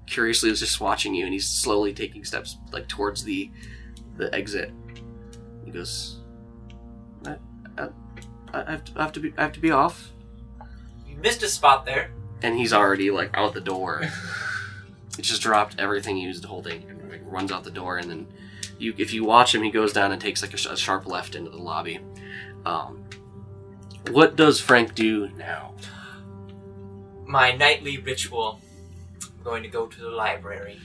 curiously is just watching you, and he's slowly taking steps like towards the the exit. He goes, "I, I, I, have, to, I have to be I have to be off," You missed a spot there. and he's already like out the door. *laughs* he just dropped everything he was holding and like, runs out the door, and then you if you watch him, he goes down and takes like a, sh- a sharp left into the lobby. Um, what does Frank do now? My nightly ritual. I'm going to go to the library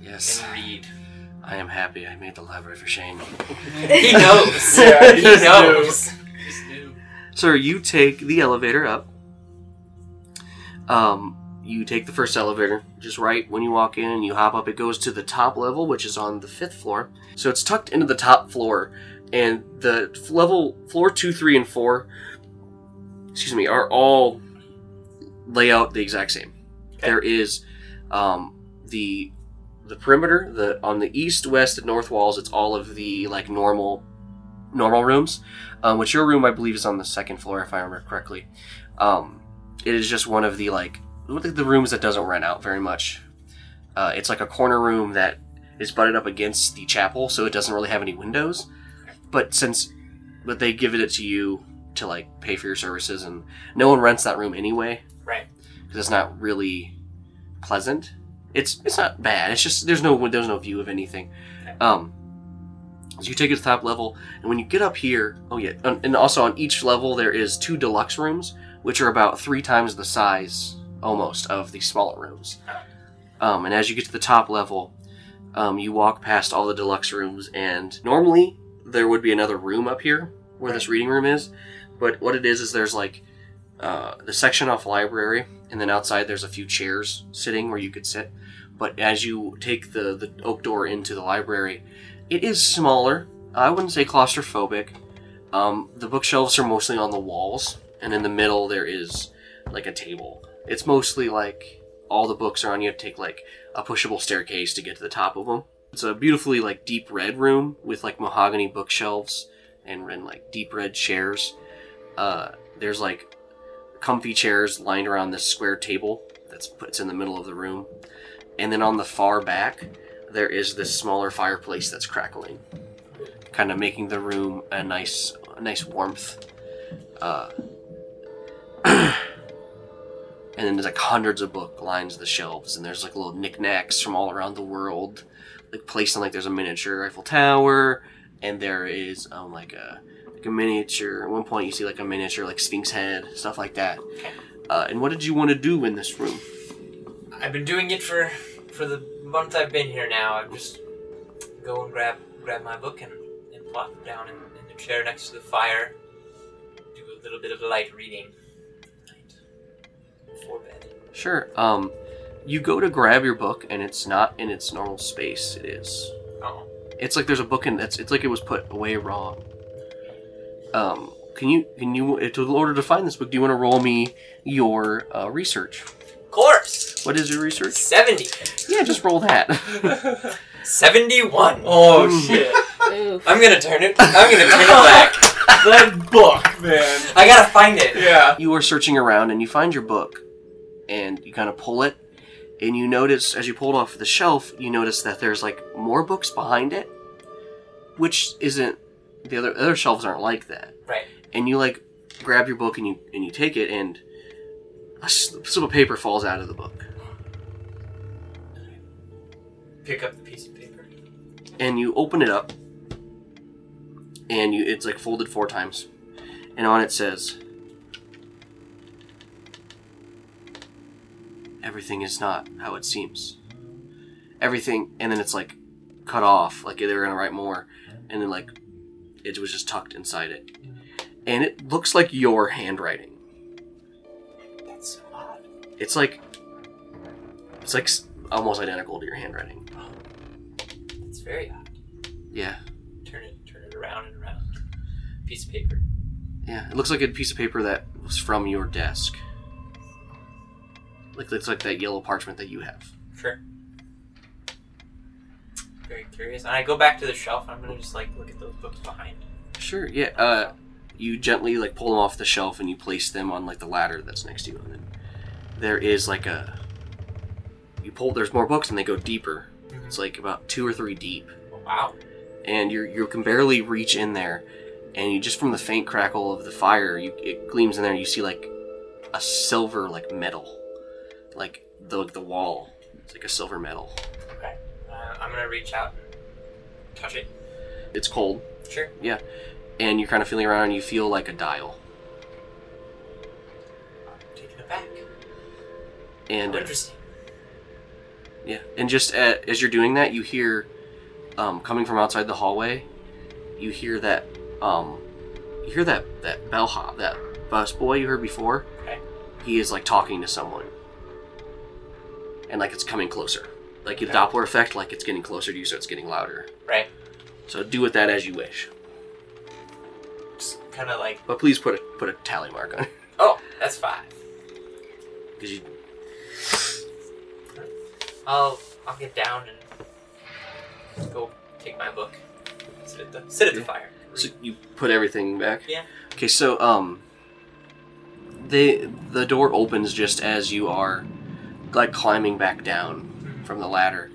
Yes, and read. I am happy I made the library for Shane. *laughs* He knows. *laughs* Yeah, he just knows. Just knew. Sir, you take the elevator up. Um, you take the first elevator, just right when you walk in, you hop up. It goes to the top level, which is on the fifth floor. So it's tucked into the top floor, and the level floor two, three, and four, excuse me, are all layout the exact same. There is um, the the perimeter, the on the east, west, and north walls. It's all of the like normal normal rooms um, which your room I believe is on the second floor if I remember correctly. Um, it is just one of the like the rooms that doesn't rent out very much. Uh, it's like a corner room that is butted up against the chapel, so it doesn't really have any windows. But since but they give it to you to like pay for your services, and no one rents that room anyway Right. because it's not really pleasant. It's it's not bad. It's just there's no there's no view of anything. Um, so you take it to the top level, and when you get up here, oh yeah, and and also on each level there is two deluxe rooms, which are about three times the size almost of the smaller rooms. Um, and as you get to the top level, um, you walk past all the deluxe rooms, and normally there would be another room up here where this reading room is, but what it is is there's like uh, the section off library, and then outside there's a few chairs sitting where you could sit. But as you take the, the oak door into the library, it is smaller. I wouldn't say claustrophobic, Um, the bookshelves are mostly on the walls, and in the middle there is like a table. It's mostly like all the books are on. You have to take like a pushable staircase to get to the top of them. It's a beautifully like deep red room with like mahogany bookshelves and, and like deep red chairs. Uh, there's like comfy chairs lined around this square table that's it's in the middle of the room, and then on the far back there is this smaller fireplace that's crackling, kind of making the room a nice a nice warmth. Uh, *clears throat* and then there's like hundreds of book lines the shelves, and there's like little knickknacks from all around the world, like placed on like there's a miniature Eiffel Tower, and there is um like a like a miniature. At one point, you see like a miniature like Sphinx head, stuff like that. Uh, and what did you want to do in this room? I've been doing it for for the month I've been here now. I just go and grab grab my book and, and plop down in, in the chair next to the fire. Do a little bit of light reading. Before bed. Sure. Um, you go to grab your book, and it's not in its normal space. It is. Oh. It's like there's a book in it's it's like it was put away wrong. Um, can you can you in order to find this book, do you want to roll me your uh, research? Of course! What is your research? 70. Yeah, just roll that. *laughs* 71. Oh shit! Oof. I'm gonna turn it. I'm gonna turn it back. *laughs* that book, man. I gotta find it. Yeah. you are searching around and you find your book, and you kind of pull it, and you notice as you pull it off the shelf, you notice that there's like more books behind it, which isn't the other other shelves aren't like that. Right. and you like grab your book and you and you take it and a slip of paper falls out of the book Pick up the piece of paper. and you open it up and you it's like folded four times and on it says everything is not how it seems everything and then it's like cut off like they were gonna write more and then like it was just tucked inside it and it looks like your handwriting That's so odd. It's like it's like s- almost identical to your handwriting. Oh, it's very odd. Yeah, Turn it, turn it around and around. Piece of paper. yeah. It looks like a piece of paper that was from your desk. Like it's like that yellow parchment that you have. Sure. Very curious. And I go back to the shelf. and I'm gonna just like look at those books behind. Sure. Yeah. Uh, you gently like pull them off the shelf and you place them on like the ladder that's next to you, and then there is like a. You pull. There's more books and they go deeper. It's like about two or three deep. Oh, wow. and you you can barely reach in there, and you just from the faint crackle of the fire, you it gleams in there. and You see like a silver like metal, like the the wall. It's like a silver metal. I'm gonna reach out and touch it. It's cold, Sure. Yeah. And you're kind of feeling around, and you feel like a dial. Taking it back. And Oh, uh, interesting. yeah, and just uh as you're doing that, you hear um, coming from outside the hallway. You hear that um, you hear that that bellhop, that bus boy you heard before. Okay. he is like talking to someone and like it's coming closer like the doppler effect like it's getting closer to you so it's getting louder Right. so do with that as you wish Just kind of like. but please put a put a tally mark on it *laughs* Oh, that's five. because you I'll I'll get down and go take my book. Sit at the sit at the Yeah. fire. so you put everything back Yeah. okay so um they the door opens just as you are like climbing back down from the ladder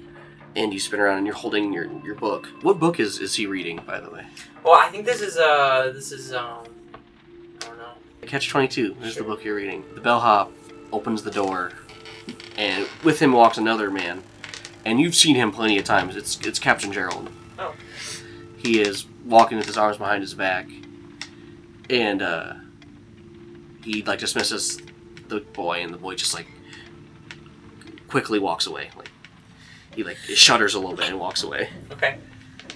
and you spin around and you're holding your your book what book is is he reading by the way Well, I think this is uh this is um I don't know. Catch 22 is the Sure. book you're reading. The bellhop opens the door, and with him walks another man. And you've seen him plenty of times. It's it's Captain Gerald. Oh. He is walking with his arms behind his back, and uh, he like dismisses the boy, and the boy just like quickly walks away. Like he like shudders a little bit and walks away. Okay.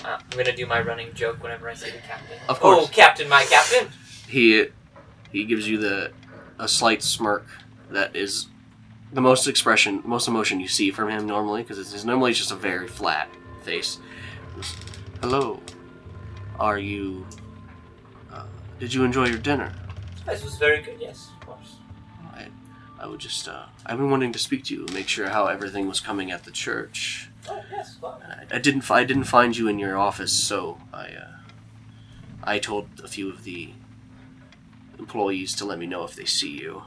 Uh, I'm gonna do my running joke whenever I see the captain. Of course. Oh, captain, my captain. he he gives you the a slight smirk that is the most expression most emotion you see from him normally because it's, it's normally just a very flat face hello are you uh, did you enjoy your dinner? This was very good. Yes. I, would just, uh, I've been wanting to speak to you, make sure how everything was coming at the church. Oh yes, well, I, I didn't, I didn't find you in your office, so I, uh, I told a few of the employees to let me know if they see you.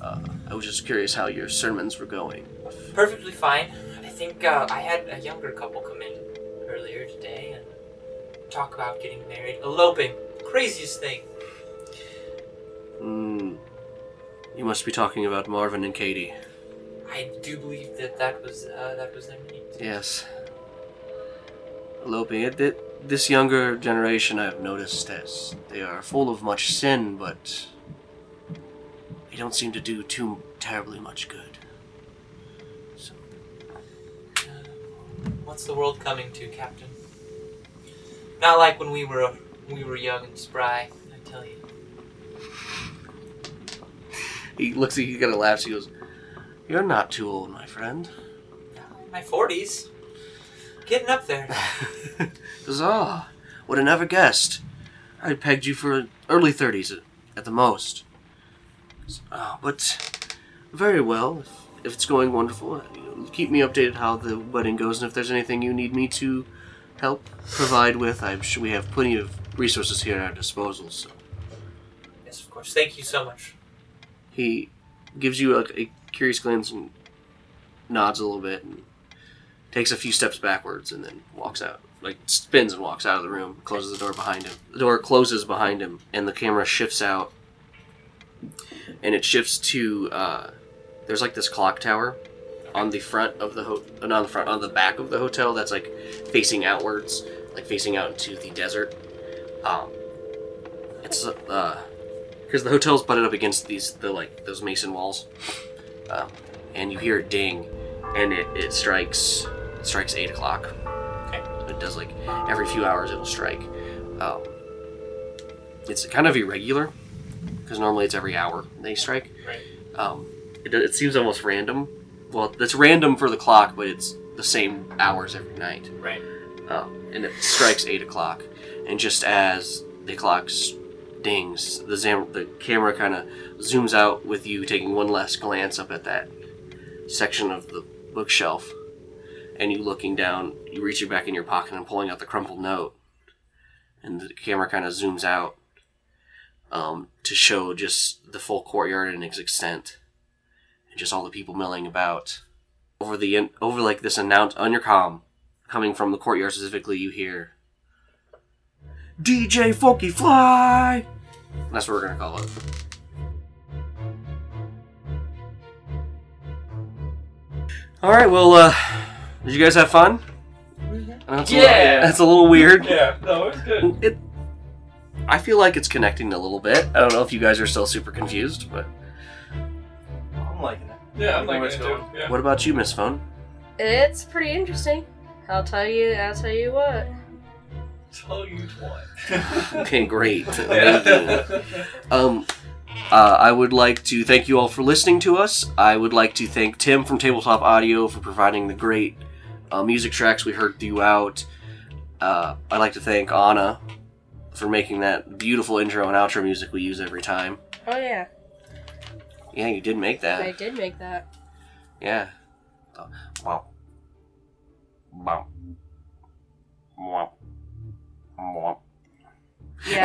Uh, I was just curious how your sermons were going. perfectly fine. I think uh, I had a younger couple come in earlier today and talk about getting married, eloping. Craziest thing. Hmm. You must be talking about Marvin and Katie. I do believe that that was uh, that was their name. Yes. Eloping. It, it, this younger generation, I've noticed, as they are full of much sin, but they don't seem to do too terribly much good. So, What's the world coming to, Captain? Not like when we were we were young and spry. I tell you. He looks. Like He kind of laughs. He goes, "You're not too old, my friend." My forties, getting up there. *laughs* Huzzah! Would have never guessed. I pegged you for early thirties at, at the most. Uh, but very well. If, if it's going wonderful, uh, you know, keep me updated how the wedding goes, and if there's anything you need me to help provide with, I'm sure we have plenty of resources here at our disposal. So yes, of course. Thank you so much. He gives you a, a curious glance and nods a little bit and takes a few steps backwards and then walks out. Like spins and walks out of the room, closes the door behind him. The door closes behind him, and the camera shifts out. And it shifts to uh, there's like this clock tower on the front of the ho- uh, not on the front on the back of the hotel that's like facing outwards, like facing out into the desert. Um, it's uh, because the hotel's butted up against these the like those mason walls, um, and you hear it ding, and it, it strikes it strikes eight o'clock. Okay. It does like every few hours it'll strike. Um, it's kind of irregular because normally it's every hour they strike. Right. Um, it, it seems almost random. Well, it's random for the clock, but it's the same hours every night Right. um, and it strikes eight o'clock. And just as the clock s- dings, the zam- the camera kind of zooms out with you taking one last glance up at that section of the bookshelf, and you looking down. You reaching back in your pocket and pulling out the crumpled note, and the camera kind of zooms out um, to show just the full courtyard and its extent, and just all the people milling about over the in- over like this announce on your com, coming from the courtyard specifically, you hear DJ Funky Fly. That's what we're gonna call it. All right. Well, uh, did you guys have fun? I know it's a little- Yeah. *laughs* that's a little weird. Yeah, no, it's good. It, I feel like it's connecting a little bit. I don't know if you guys are still super confused, but I'm liking it. Yeah, I'm liking it's it too. going. Yeah. what about you, Miss Phone? It's pretty interesting. I'll tell you. I'll tell you what. Tell you what. Okay, great. *laughs* Amazing. Um, uh, I would like to thank you all for listening to us. I would like to thank Tim from Tabletop Audio for providing the great uh, music tracks we heard throughout. Uh, I'd like to thank Anna for making that beautiful intro and outro music we use every time. Oh yeah, Yeah, you did make that. I did make that. Yeah. Uh, Wow. Wow. Wow. Wow. Yeah,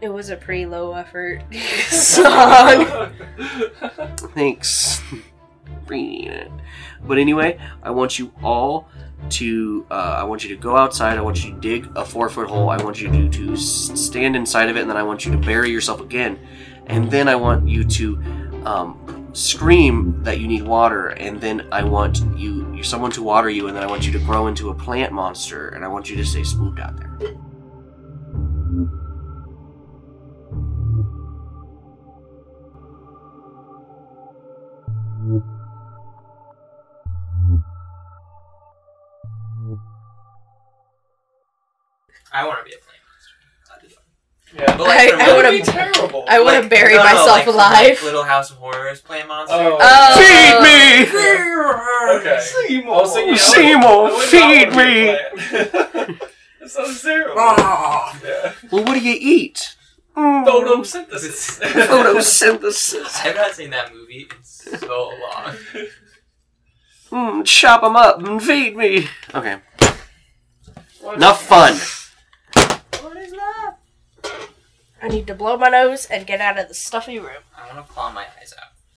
it was a pretty low effort *laughs* song. *laughs* Thanks. Bringing it. But anyway, I want you all to. Uh, I want you to go outside. I want you to dig a four foot hole. I want you to to stand inside of it, and then I want you to bury yourself again. And then I want you to um, scream that you need water, and then I want you, you someone to water you, and then I want you to grow into a plant monster, and I want you to stay spooked out there. I want to be a plant monster. That'd be fun. Yeah. But like I- I would've- terrible. I would have like- buried no, no, myself like alive. Like Little House of Horrors play monster. Oh. Oh. Feed me! Okay. Seymour. I Seymour, I would not feed wanna be a plant. That sounds terrible. Oh. Yeah. Well, what do you eat? Mm, Photosynthesis. *laughs* Photosynthesis. I've not seen that movie in so long. Mm, chop them up and feed me. Okay. Enough fun. I need to blow my nose and get out of the stuffy room. I'm gonna claw my eyes out.